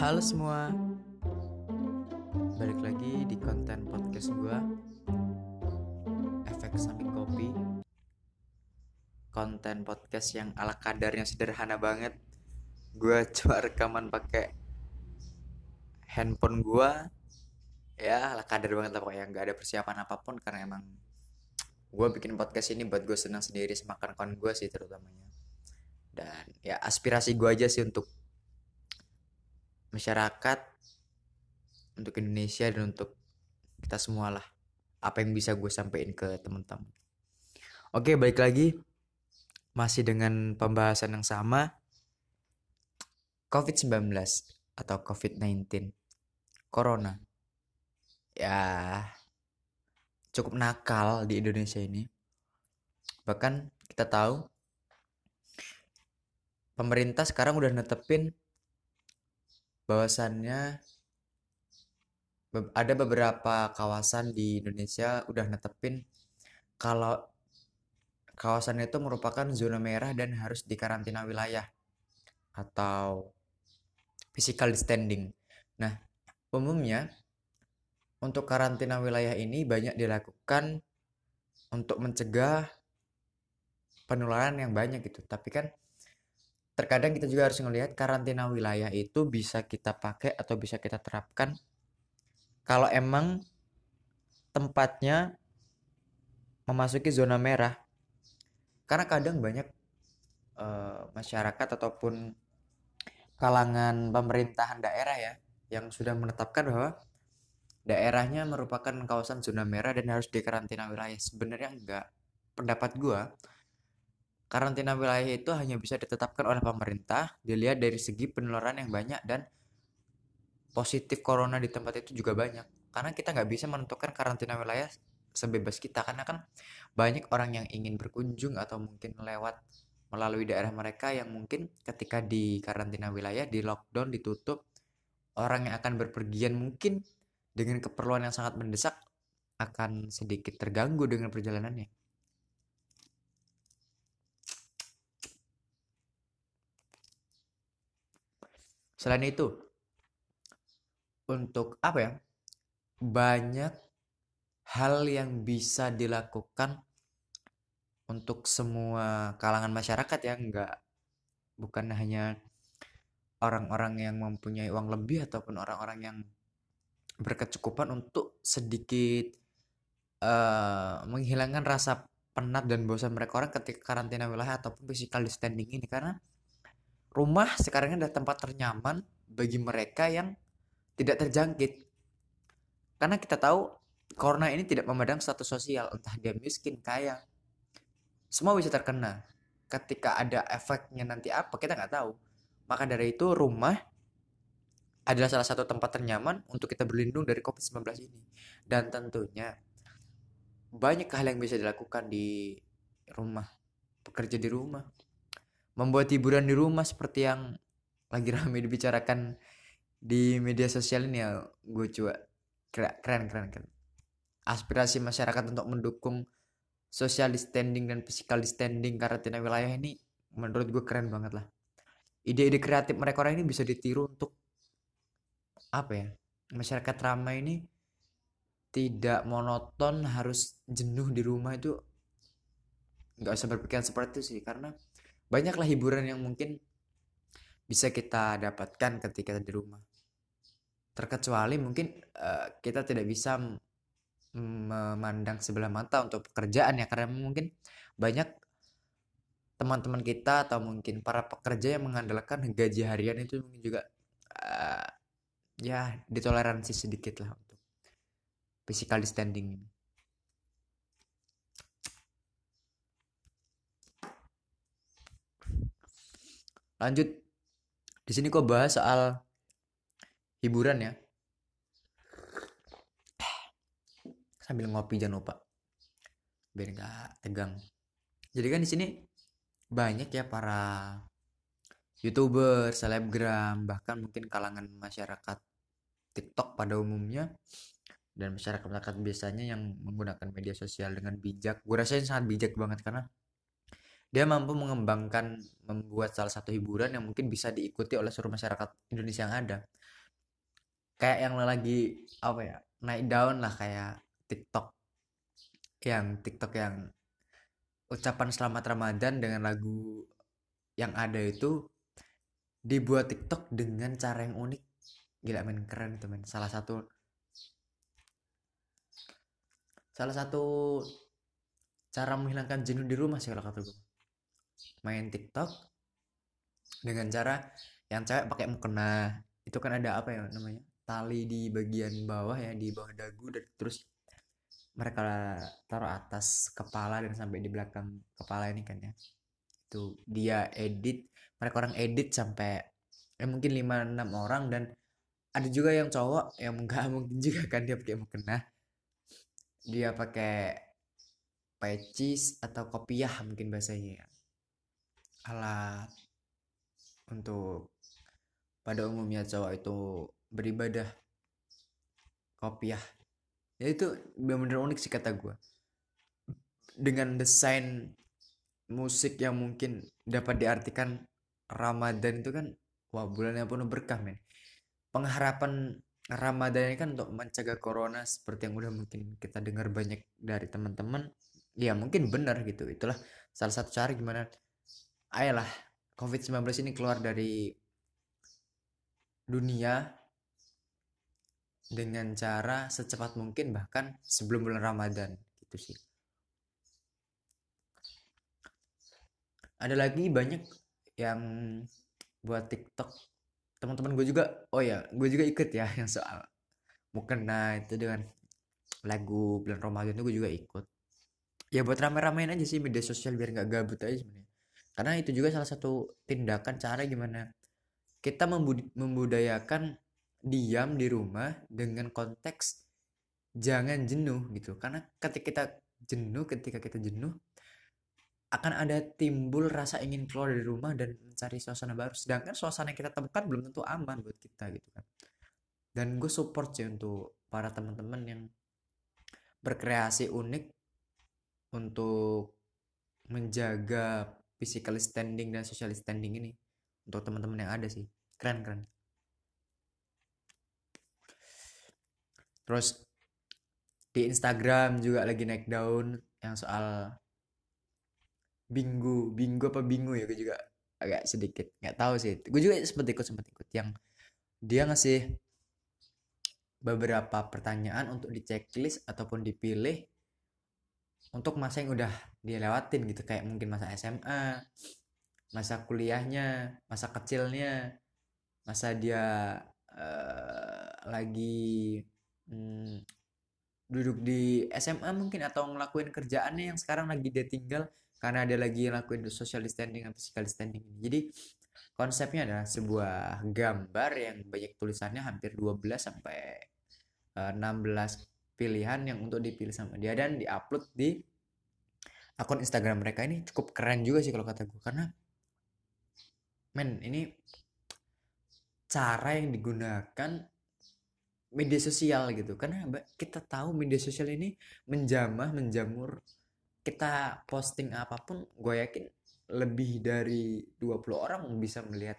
Halo semua. Balik lagi di konten podcast gue Efek samping kopi. Konten podcast yang ala kadarnya sederhana banget. Gue cuma rekaman pakai handphone gue Ya ala kadar banget lah pokoknya. Gak ada persiapan apa pun karena emang Gue bikin podcast ini buat gue senang sendiri Semakan kawan gue sih terutamanya. Dan ya aspirasi gue aja sih untuk masyarakat untuk Indonesia dan untuk kita semua lah apa yang bisa gue sampaikan ke teman-teman oke balik lagi. Masih dengan pembahasan yang sama. COVID-19 atau COVID-19 Corona. Ya cukup nakal di Indonesia ini. Bahkan kita tahu pemerintah sekarang udah netepin bahwasannya ada beberapa kawasan di Indonesia udah netepin kalau kawasan itu merupakan zona merah dan harus dikarantina wilayah atau physical distancing. Nah, umumnya untuk karantina wilayah ini banyak dilakukan untuk mencegah penularan yang banyak gitu. Tapi kan terkadang kita juga harus melihat karantina wilayah itu bisa kita pakai atau bisa kita terapkan kalau emang tempatnya memasuki zona merah. Karena kadang banyak uh, masyarakat ataupun kalangan pemerintahan daerah ya yang sudah menetapkan bahwa daerahnya merupakan kawasan zona merah dan harus dikarantina wilayah. Sebenarnya enggak. Pendapat gua Karantina wilayah itu hanya bisa ditetapkan oleh pemerintah dilihat dari segi penularan yang banyak dan positif corona di tempat itu juga banyak. Karena kita nggak bisa menentukan karantina wilayah sebebas kita karena kan banyak orang yang ingin berkunjung atau mungkin lewat melalui daerah mereka yang mungkin ketika di karantina wilayah di lockdown ditutup orang yang akan berpergian mungkin dengan keperluan yang sangat mendesak akan sedikit terganggu dengan perjalanannya. Selain itu, untuk apa ya? Banyak hal yang bisa dilakukan untuk semua kalangan masyarakat ya, enggak bukan hanya orang-orang yang mempunyai uang lebih ataupun orang-orang yang berkecukupan untuk sedikit uh, menghilangkan rasa penat dan bosan mereka orang ketika karantina wilayah ataupun physical distancing ini karena rumah sekarang adalah tempat ternyaman bagi mereka yang tidak terjangkit. Karena kita tahu corona ini tidak memandang status sosial, entah dia miskin, kaya. Semua bisa terkena. Ketika ada efeknya nanti apa, kita nggak tahu. Maka dari itu rumah adalah salah satu tempat ternyaman untuk kita berlindung dari COVID-19 ini. Dan tentunya banyak hal yang bisa dilakukan di rumah, bekerja di rumah, membuat hiburan di rumah seperti yang lagi ramai dibicarakan di media sosial ini ya gue coba keren keren keren. Aspirasi masyarakat untuk mendukung social distancing dan physical distancing karantina wilayah ini menurut gue keren banget lah. Ide-ide kreatif mereka orang ini bisa ditiru untuk apa ya masyarakat ramai ini tidak monoton harus jenuh di rumah itu nggak usah berpikiran seperti itu sih karena banyaklah hiburan yang mungkin bisa kita dapatkan ketika di rumah. Terkecuali mungkin uh, kita tidak bisa memandang sebelah mata untuk pekerjaan ya karena mungkin banyak teman-teman kita atau mungkin para pekerja yang mengandalkan gaji harian itu mungkin juga uh, ya ditoleransi sedikit lah untuk physical distancing ini lanjut. Di sini kok bahas soal hiburan ya. Sambil ngopi jangan lupa. Biar nggak tegang. Jadi kan di sini banyak ya para youtuber selebgram bahkan mungkin kalangan masyarakat TikTok pada umumnya. Dan masyarakat masyarakat biasanya yang menggunakan media sosial dengan bijak. Gue rasain sangat bijak banget karena dia mampu mengembangkan membuat salah satu hiburan yang mungkin bisa diikuti oleh seluruh masyarakat Indonesia yang ada. Kayak yang lagi apa ya naik daun lah kayak TikTok. Yang TikTok yang ucapan selamat Ramadan dengan lagu yang ada itu dibuat TikTok dengan cara yang unik. Gila men keren itu men. Salah satu salah satu cara menghilangkan jenuh di rumah sih kalau kata gue main TikTok dengan cara yang cewek pakai mukena. Itu kan ada apa ya namanya? Tali di bagian bawah ya di bawah dagu dan terus mereka taruh atas kepala dan sampai di belakang kepala ini kan ya. Itu dia edit mereka orang edit sampai ya mungkin 5 6 orang dan ada juga yang cowok yang enggak mungkin juga kan dia pakai mukena. Dia pakai pecis atau kopiah mungkin bahasanya ya alat untuk pada umumnya cowok itu beribadah kopiah. Ya itu benar-benar unik sih kata gue dengan desain musik yang mungkin dapat diartikan Ramadan itu kan wah bulan yang penuh berkah men. Pengharapan Ramadan ini kan untuk mencegah corona seperti yang udah mungkin kita dengar banyak dari teman-teman ya mungkin benar gitu. Itulah salah satu cara gimana ayolah COVID-19 ini keluar dari dunia dengan cara secepat mungkin bahkan sebelum bulan Ramadan gitu sih. Ada lagi banyak yang buat TikTok. Teman-teman gue juga oh ya gue juga ikut ya yang soal mukena itu dengan lagu bulan Ramadan itu gue juga ikut. Ya buat rame-ramein aja sih media sosial biar nggak gabut aja sebenarnya karena itu juga salah satu tindakan cara gimana kita membudayakan diam di rumah dengan konteks jangan jenuh gitu. Karena ketika kita jenuh ketika kita jenuh akan ada timbul rasa ingin keluar dari rumah dan mencari suasana baru. Sedangkan suasana yang kita temukan belum tentu aman buat kita gitu kan. Dan gue support sih untuk para teman-teman yang berkreasi unik untuk menjaga physical standing dan social standing ini untuk teman-teman yang ada sih. Keren keren. Terus di Instagram juga lagi naik daun yang soal Bingu, Bingu apa Bingu ya gue juga agak sedikit nggak tahu sih. Gue juga sempat ikut sempat ikut. Yang dia ngasih beberapa pertanyaan untuk di checklist ataupun dipilih untuk masa yang udah dilewatin gitu kayak mungkin masa SMA, masa kuliahnya, masa kecilnya, masa dia uh, lagi hmm, duduk di SMA mungkin atau ngelakuin kerjaannya yang sekarang lagi dia tinggal karena ada lagi yang lakuin social distancing dan physical distancing. Jadi konsepnya adalah sebuah gambar yang banyak tulisannya hampir 12 sampai 16 eh, pilihan yang untuk dipilih sama dia dan diupload di akun Instagram mereka. Ini cukup keren juga sih kalau kata gue karena men ini cara yang digunakan media sosial gitu. Karena kita tahu media sosial ini menjamah menjamur. Kita posting apa pun gue yakin lebih dari 20 orang bisa melihat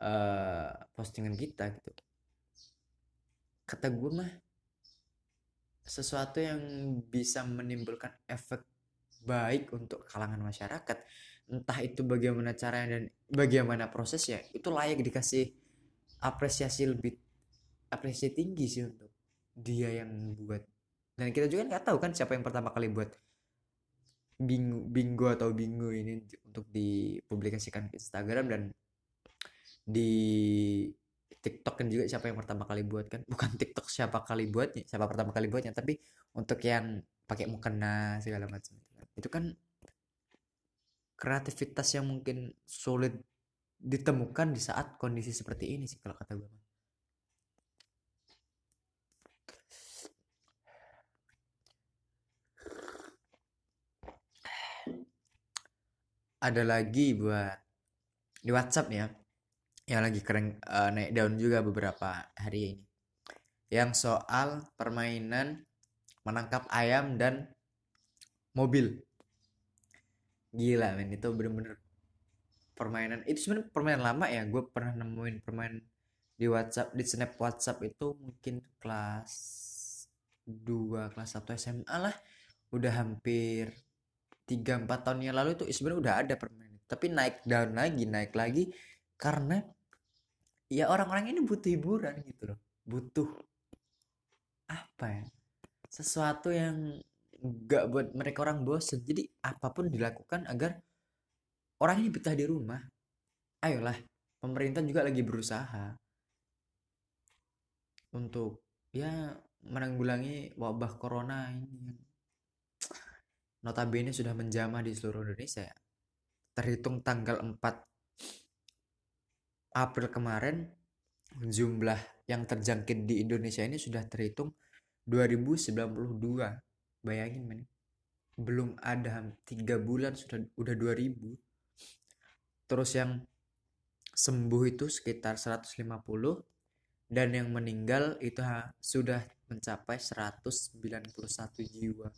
uh, postingan kita gitu. Kata gue mah sesuatu yang bisa menimbulkan efek baik untuk kalangan masyarakat entah itu bagaimana caranya dan bagaimana prosesnya itu layak dikasih apresiasi lebih apresiasi tinggi sih untuk dia yang buat. Dan kita juga nggak tahu kan siapa yang pertama kali buat bingo, bingo atau bingo ini untuk dipublikasikan ke Instagram dan di TikTok kan juga siapa yang pertama kali buat kan? Bukan TikTok siapa kali buatnya siapa pertama kali buatnya tapi untuk yang pakai mukena segala macam itu kan. Kreativitas yang mungkin sulit ditemukan di saat kondisi seperti ini sih kalau kata gue ada lagi buat di WhatsApp ya yang lagi keren uh, naik daun juga beberapa hari ini. Yang soal permainan menangkap ayam dan mobil. Gila men itu bener-bener permainan. Itu sebenarnya permainan lama ya gue pernah nemuin permainan di WhatsApp di snap WhatsApp itu mungkin kelas 2 kelas 1 SMA lah. Udah hampir 3 4 tahun yang lalu itu sebenarnya udah ada permainan. Tapi naik down lagi naik lagi karena ya orang-orang ini butuh hiburan gitu loh. Butuh apa ya? Sesuatu yang gak buat mereka orang bosen. Jadi apa pun dilakukan agar orang ini betah di rumah ayolah pemerintah juga lagi berusaha untuk ya menanggulangi wabah corona ini notabene sudah menjamah di seluruh Indonesia. Terhitung tanggal 4 April kemarin jumlah yang terjangkit di Indonesia ini sudah terhitung 2092 bayangin men. Belum ada tiga bulan sudah udah 2000 terus yang sembuh itu sekitar 150 dan yang meninggal itu ha, sudah mencapai 191 jiwa.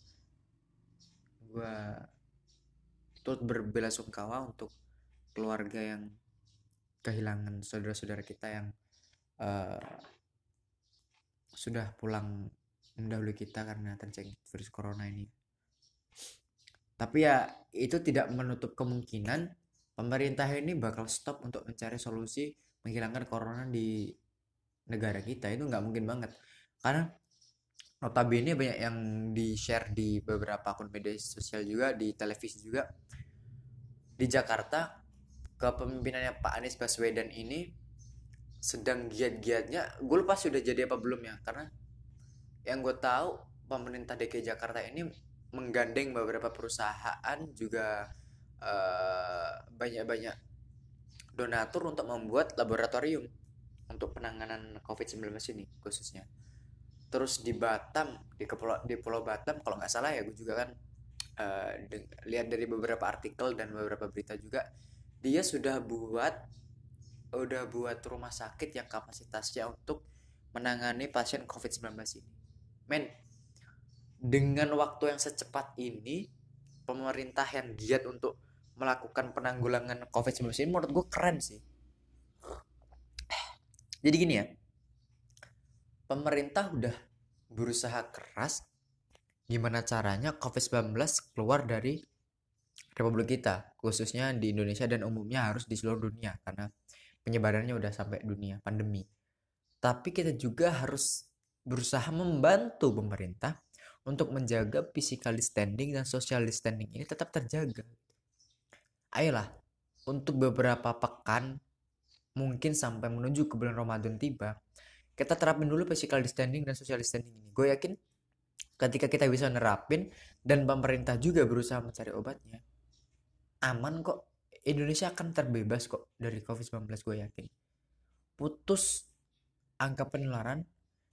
Gua turut berbelasungkawa untuk keluarga yang kehilangan saudara-saudara kita yang uh, sudah pulang mendahului kita karena terjangkit virus corona ini. Tapi ya itu tidak menutup kemungkinan pemerintah ini bakal stop untuk mencari solusi menghilangkan corona di negara kita. Itu nggak mungkin banget. Karena notabene banyak yang di share di beberapa akun media sosial juga di televisi juga. Di Jakarta kepemimpinannya Pak Anies Baswedan ini sedang giat-giatnya gue lupa sudah jadi apa belum ya karena yang gue tahu pemerintah DKI Jakarta ini menggandeng beberapa perusahaan juga eh, banyak-banyak donatur untuk membuat laboratorium untuk penanganan COVID-19 ini khususnya. Terus di Batam di pulau di Pulau Batam kalau nggak salah ya gue juga kan uh, lihat dari beberapa artikel dan beberapa berita juga dia sudah buat udah buat rumah sakit yang kapasitasnya untuk menangani pasien COVID-19 ini. Men, dengan waktu yang secepat ini, pemerintah yang giat untuk melakukan penanggulangan COVID-19 ini menurut gue keren sih. Jadi gini ya, pemerintah udah berusaha keras gimana caranya COVID-19 keluar dari Republik kita, khususnya di Indonesia dan umumnya harus di seluruh dunia karena penyebarannya udah sampai dunia pandemi. Tapi kita juga harus berusaha membantu pemerintah untuk menjaga physical distancing dan social distancing ini tetap terjaga. Ayolah, untuk beberapa pekan mungkin sampai menuju ke bulan Ramadan tiba, kita terapin dulu physical distancing dan social distancing ini. Gue yakin ketika kita bisa nerapin dan pemerintah juga berusaha mencari obatnya, aman kok Indonesia akan terbebas kok dari COVID-19 gue yakin. Putus angka penularan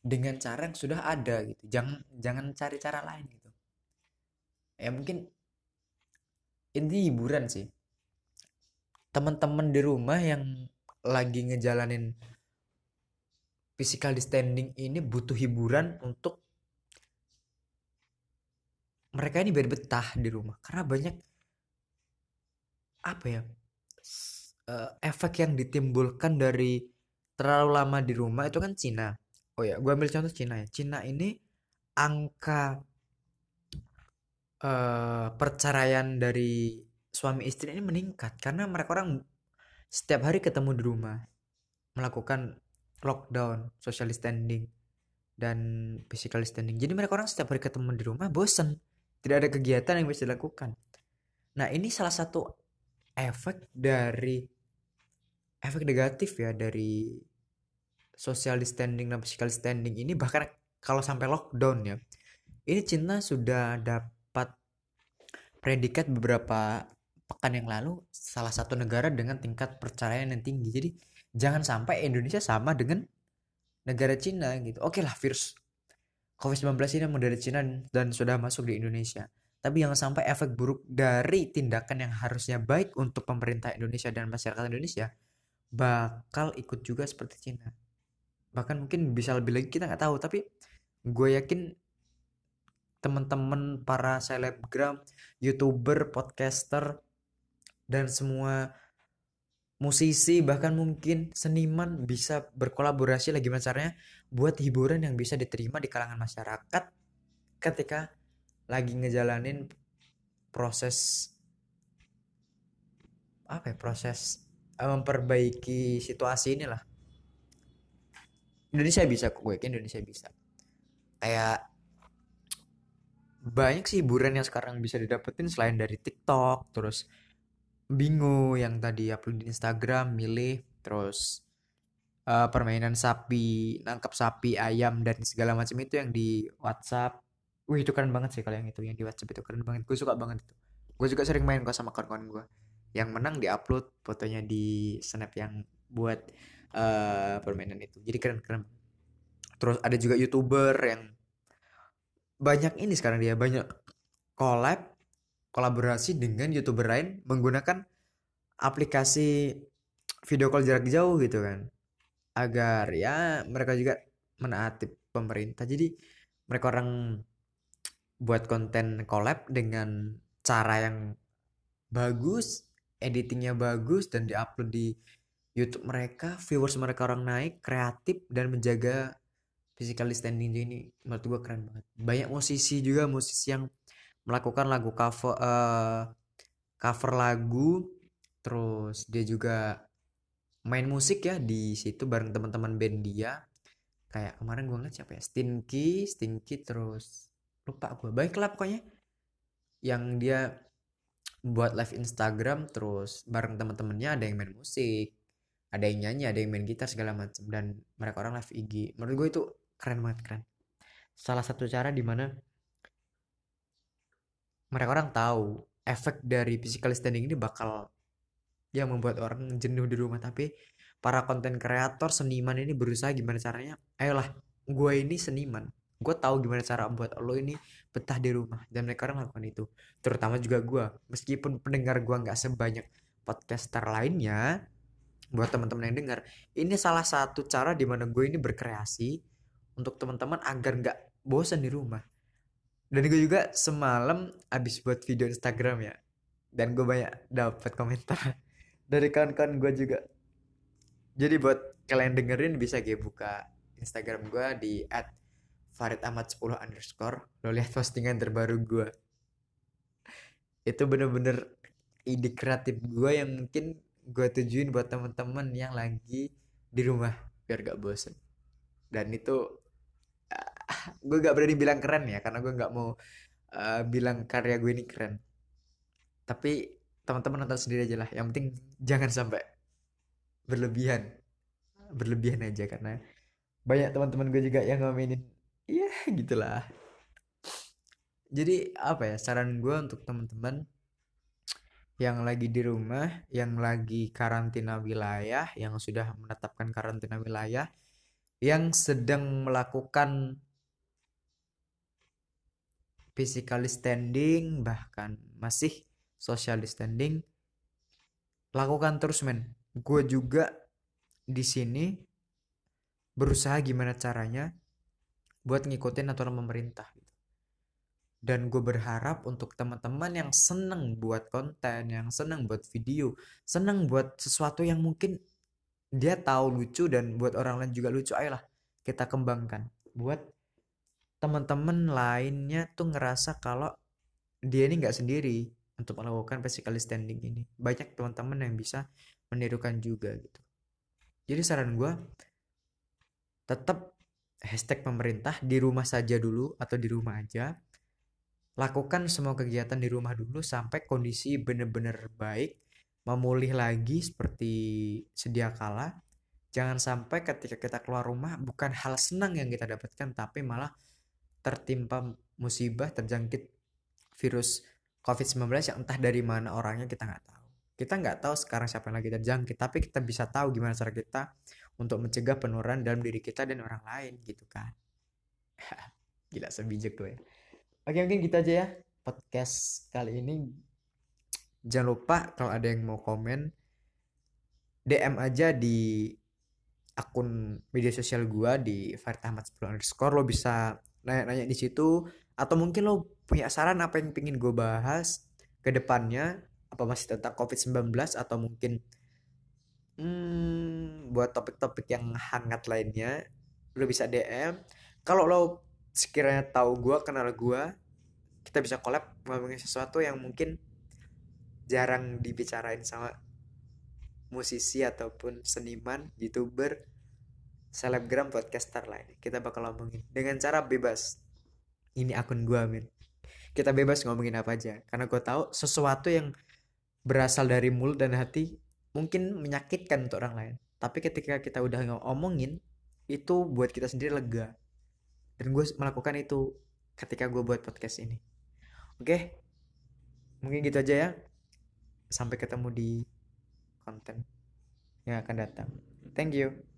dengan cara yang sudah ada gitu. Jangan jangan cari cara lain gitu. Ya mungkin ini hiburan sih. Teman-teman di rumah yang lagi ngejalanin physical distancing ini butuh hiburan untuk mereka ini biar betah di rumah. Karena banyak apa ya uh, efek yang ditimbulkan dari terlalu lama di rumah itu kan Cina. Oh ya gue ambil contoh Cina ya. Cina ini angka uh, perceraian dari suami istri ini meningkat. Karena mereka orang setiap hari ketemu di rumah melakukan lockdown social distancing dan physical distancing jadi mereka orang setiap hari ketemu di rumah bosen tidak ada kegiatan yang bisa dilakukan. Nah ini salah satu efek dari efek negatif ya dari social distancing dan physical distancing ini. Bahkan kalau sampai lockdown ya ini Cina sudah dapat predikat beberapa pekan yang lalu salah satu negara dengan tingkat perceraian yang tinggi. Jadi jangan sampai Indonesia sama dengan negara Cina gitu. Oke lah virus COVID-19 ini dari Cina dan sudah masuk di Indonesia tapi jangan sampai efek buruk dari tindakan yang harusnya baik untuk pemerintah Indonesia dan masyarakat Indonesia bakal ikut juga seperti Cina. Bahkan mungkin bisa lebih lagi kita nggak tahu, tapi gue yakin teman-teman para selebgram, youtuber, podcaster dan semua musisi bahkan mungkin seniman bisa berkolaborasi lagi gimana caranya buat hiburan yang bisa diterima di kalangan masyarakat ketika lagi ngejalanin proses apa ya proses eh, memperbaiki situasi inilah. Indonesia bisa kok gue yakin Indonesia bisa. Kayak banyak sih hiburan yang sekarang bisa didapetin selain dari TikTok terus bingo yang tadi upload di Instagram milih terus uh, permainan sapi nangkap sapi ayam dan segala macam itu yang di WhatsApp. Wih itu keren banget sih kalau yang itu yang di WhatsApp itu keren banget. Gue suka banget itu. Gue juga sering main kok sama kawan-kawan gue yang menang di upload fotonya di snap yang buat uh, permainan itu. Jadi keren keren. Terus ada juga youtuber yang banyak ini sekarang dia banyak collab kolaborasi dengan youtuber lain menggunakan aplikasi video call jarak jauh gitu kan. Agar ya mereka juga menaati pemerintah. Jadi mereka orang buat konten collab dengan cara yang bagus editingnya bagus dan diupload di YouTube mereka. Viewers mereka orang naik kreatif dan menjaga physical standing ini menurut gue keren banget. Banyak musisi juga musisi yang melakukan lagu cover uh, cover lagu terus dia juga main musik ya di situ bareng teman-teman band dia. Kayak kemarin gue ngeliat siapa ya? Stinky Stinky terus lupa gue baiklah pokoknya yang dia buat live Instagram terus bareng teman-temannya ada yang main musik ada yang nyanyi ada yang main gitar segala macam dan mereka orang live IG menurut gue itu keren banget keren. Salah satu cara di mana mereka orang tahu efek dari physical standing ini bakal yang membuat orang jenuh di rumah. Tapi para konten kreator seniman ini berusaha gimana caranya ayolah gue ini seniman. Gue tahu gimana cara buat lo ini betah di rumah. Dan mereka orang melakukan itu. Terutama juga gue meskipun pendengar gue nggak sebanyak podcaster lainnya buat teman-teman yang dengar ini salah satu cara di mana gue ini berkreasi untuk teman-teman agar nggak bosan di rumah dan gue juga semalam abis buat video Instagram ya dan gue banyak dapat komentar dari kawan-kawan gue juga. Jadi buat kalian dengerin bisa gue buka Instagram gue di at Farid Ahmad 10 underscore lo lihat postingan terbaru gue itu bener-bener ide kreatif gue yang mungkin gue tujuin buat teman-teman yang lagi di rumah biar gak bosen. Dan itu gue gak berani bilang keren ya karena gue gak mau uh, bilang karya gue ini keren. Tapi teman-teman nonton sendiri aja lah yang penting jangan sampai berlebihan. Berlebihan aja karena banyak teman-teman gue juga yang ngomongin iya gitulah jadi apa ya saran gue untuk teman-teman yang lagi di rumah, yang lagi karantina wilayah, yang sudah menetapkan karantina wilayah, yang sedang melakukan physical standing bahkan masih social standing lakukan terus men gue juga di sini berusaha gimana caranya buat ngikutin aturan pemerintah gitu. dan gue berharap untuk teman-teman yang seneng buat konten yang seneng buat video seneng buat sesuatu yang mungkin dia tahu lucu dan buat orang lain juga lucu ayolah kita kembangkan buat teman-teman lainnya tuh ngerasa kalau dia ini nggak sendiri untuk melakukan physical standing ini. Banyak teman-teman yang bisa menirukan juga gitu. Jadi saran gue tetap hashtag pemerintah di rumah saja dulu atau di rumah aja. Lakukan semua kegiatan di rumah dulu sampai kondisi benar-benar baik memulih lagi seperti sedia kala. Jangan sampai ketika kita keluar rumah bukan hal senang yang kita dapatkan tapi malah tertimpa musibah terjangkit virus COVID-19 yang entah dari mana orangnya kita nggak tahu. Kita nggak tahu sekarang siapa yang lagi terjangkit, tapi kita bisa tahu gimana cara kita untuk mencegah penularan dalam diri kita dan orang lain gitu kan. Gila sebijak gue. Oke mungkin gitu aja ya podcast kali ini jangan lupa kalau ada yang mau komen DM aja di akun media sosial gua di Farid Ahmad 10 underscore lo bisa nanya-nanya di situ atau mungkin lo punya saran apa yang pingin gue bahas ke depannya apa masih tentang COVID-19 atau mungkin hmm, buat topik-topik yang hangat lainnya lo bisa DM kalau lo sekiranya tahu gue kenal gue kita bisa collab ngomongin sesuatu yang mungkin jarang dibicarain sama musisi ataupun seniman youtuber selebgram podcaster lain kita bakal ngomongin dengan cara bebas. Ini akun gue min kita bebas ngomongin apa aja. Karena gue tahu sesuatu yang berasal dari mulut dan hati mungkin menyakitkan untuk orang lain. Tapi ketika kita udah ngomongin itu buat kita sendiri lega. Dan gue melakukan itu ketika gue buat podcast ini. Oke? Mungkin gitu aja ya. Sampai ketemu di konten yang akan datang. Thank you